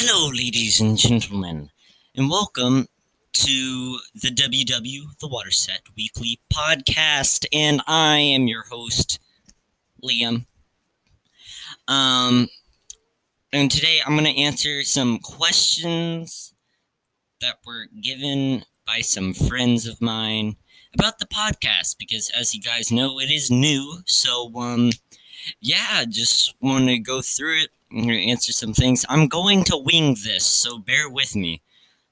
Hello, ladies and gentlemen, and welcome to the WW, the Waterset Weekly Podcast, and I am your host, Liam. Um, and today I'm going to answer some questions that were given by some friends of mine about the podcast because as you guys know it is new so um yeah just want to go through it I'm going to answer some things. I'm going to wing this, so bear with me.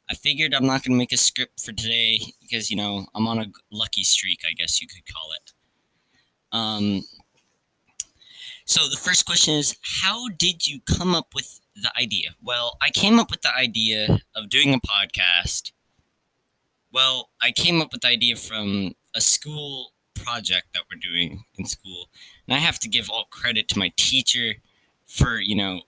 I figured I'm not going to make a script for today because, you know, I'm on a lucky streak, I guess you could call it. Um, so the first question is How did you come up with the idea? Well, I came up with the idea of doing a podcast. Well, I came up with the idea from a school project that we're doing in school. And I have to give all credit to my teacher for you know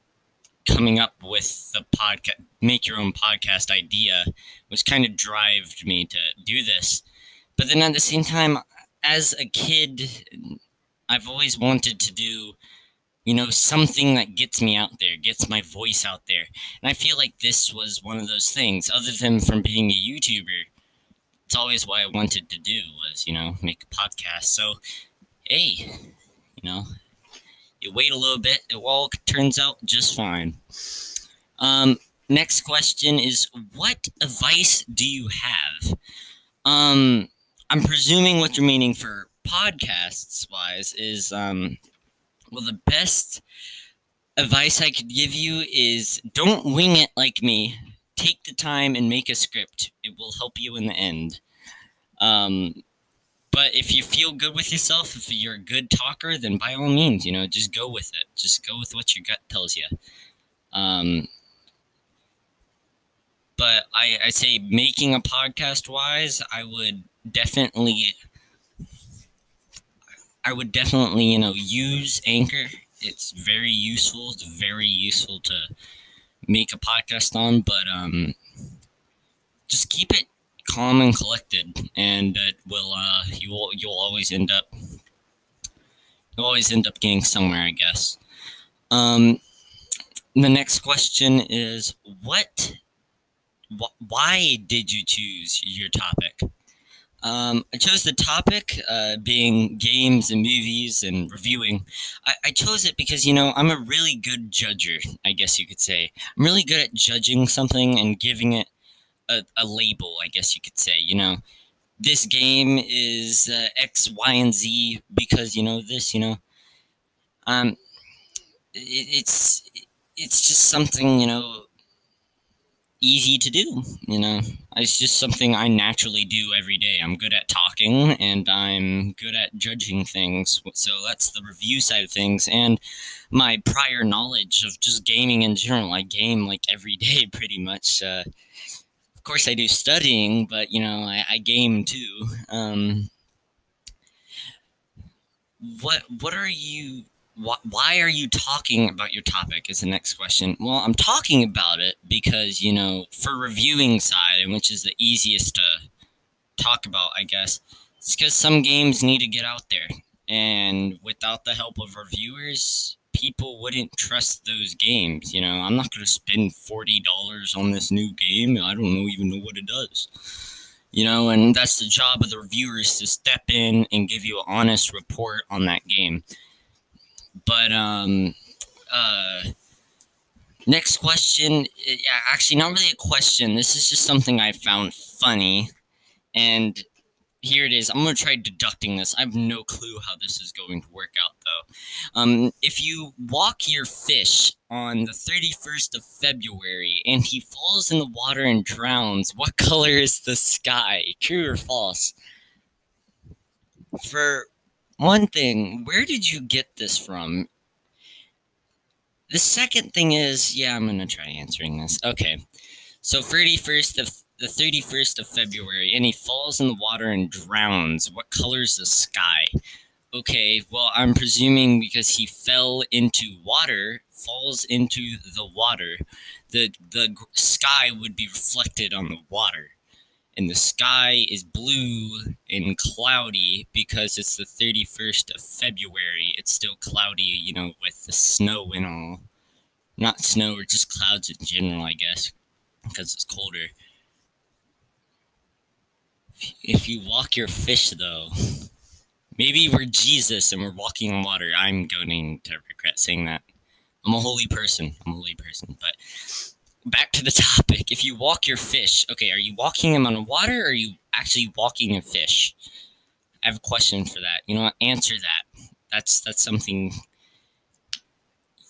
coming up with the podcast make your own podcast idea was kind of drived me to do this. But then at the same time as a kid i've always wanted to do you know something that gets me out there gets my voice out there. And i feel like this was one of those things. Other than from being a youtuber it's always what i wanted to do was you know make a podcast. So hey you know you wait a little bit, it all turns out just fine. Um, next question is What advice do you have? Um, I'm presuming what you're meaning for podcasts wise is um, well, the best advice I could give you is don't wing it like me. Take the time and make a script. It will help you in the end. Um, but if you feel good with yourself, if you're a good talker, then by all means, you know, just go with it. Just go with what your gut tells you. Um, but I, I say making a podcast wise, I would definitely, I would definitely, you know, use Anchor. It's very useful. It's very useful to make a podcast on, but um, just keep it calm and collected, and it will uh, you will you'll always end up you'll always end up getting somewhere, I guess. Um, the next question is what wh- why did you choose your topic? Um, I chose the topic uh, being games and movies and reviewing. I, I, chose it because, you know, I'm a really good judger, I guess you could say. I'm really good at judging something and giving it a, a label, I guess you could say. You know, this game is uh, X, Y, and Z because you know this. You know, um, it, it's it's just something you know easy to do. You know, it's just something I naturally do every day. I'm good at talking and I'm good at judging things. So that's the review side of things and my prior knowledge of just gaming in general. I game like every day pretty much. Uh, course, I do studying, but you know, I, I game too. Um, what what are you? Wh- why are you talking about your topic? Is the next question. Well, I'm talking about it because you know, for reviewing side, and which is the easiest to talk about, I guess. It's because some games need to get out there, and without the help of reviewers, people wouldn't trust those games. You know, I'm not going to spend $40 on this new game. I don't know, even know what it does. You know, and that's the job of the reviewers to step in and give you an honest report on that game. But, um, uh, next question, Yeah, actually, not really a question. This is just something I found funny. And here it is. I'm going to try deducting this. I have no clue how this is going to work out, though. Um, if you walk your fish on the 31st of February and he falls in the water and drowns, what color is the sky? True or false? For one thing, where did you get this from? The second thing is, yeah, I'm going to try answering this. Okay. So 31st of the 31st of February, and he falls in the water and drowns. What color's the sky? Okay, well, I'm presuming because he fell into water, falls into the water, the the sky would be reflected on the water. And the sky is blue and cloudy because it's the 31st of February. It's still cloudy, you know, with the snow and all. Not snow or just clouds in general, I guess, because it's colder. If you walk your fish, though, maybe we're Jesus and we're walking on water. I'm going to regret saying that. I'm a holy person. I'm a holy person. But back to the topic. If you walk your fish, okay, are you walking them on water or are you actually walking a fish? I have a question for that. You know? Answer that. That's that's something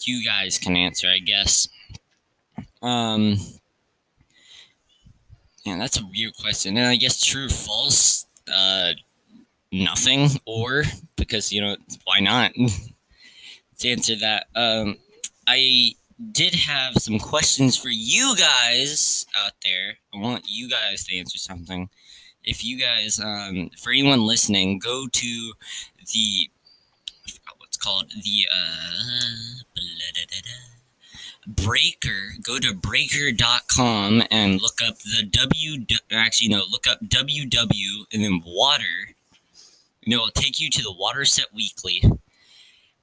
you guys can answer, I guess. Um yeah, that's a weird question. And I guess true false, uh nothing or because you know why not? to answer that. Um I did have some questions for you guys out there. I want you guys to answer something. If you guys, um, for anyone listening, go to the what's called the uh, Breaker. Go to Breaker.com and look up the W. Actually, no, look up WW and then water. You know, it'll take you to the Water Set Weekly,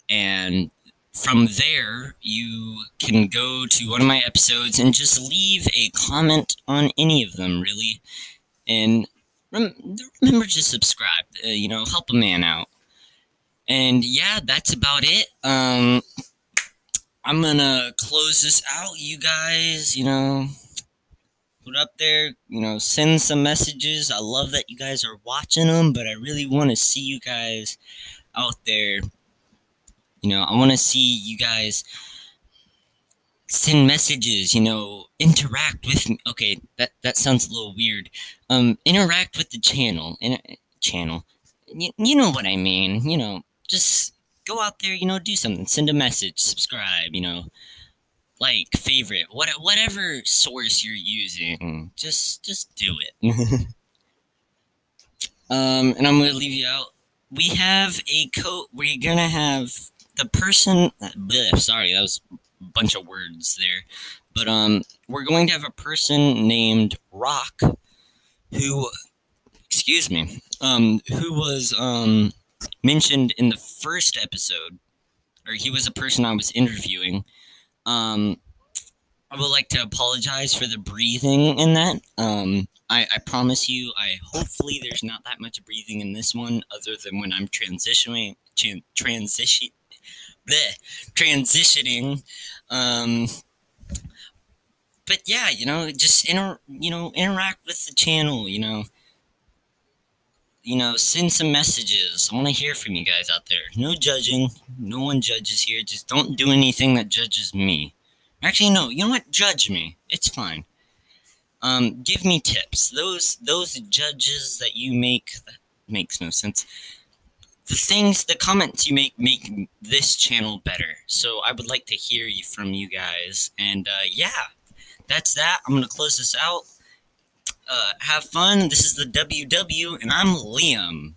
and from there, you can go to one of my episodes and just leave a comment on any of them, really. And rem- remember to subscribe, uh, you know, help a man out. And yeah, that's about it. Um, I'm gonna close this out, you guys, you know. Put up there, you know, send some messages. I love that you guys are watching them, but I really want to see you guys out there you know, I want to see you guys send messages, you know, interact with me. Okay, that that sounds a little weird. Um interact with the channel. In channel. Y- you know what I mean, you know, just go out there, you know, do something. Send a message, subscribe, you know, like favorite, what whatever source you're using, just just do it. um and I'm going to leave you out. We have a code we're going to have the person bleh, sorry that was a bunch of words there but um we're going to have a person named rock who excuse me um who was um mentioned in the first episode or he was a person i was interviewing um i would like to apologize for the breathing in that um I, I promise you i hopefully there's not that much breathing in this one other than when i'm transitioning transition bleh, transitioning. Um, but yeah, you know, just inter, you know, interact with the channel. You know, you know, send some messages. I want to hear from you guys out there. No judging. No one judges here. Just don't do anything that judges me. Actually, no. You know what? Judge me. It's fine. Um, give me tips. Those those judges that you make that makes no sense the things, the comments you make make this channel better. So I would like to hear you from you guys. And uh, yeah, that's that. I'm gonna close this out. Uh, have fun. This is the WW, and I'm Liam.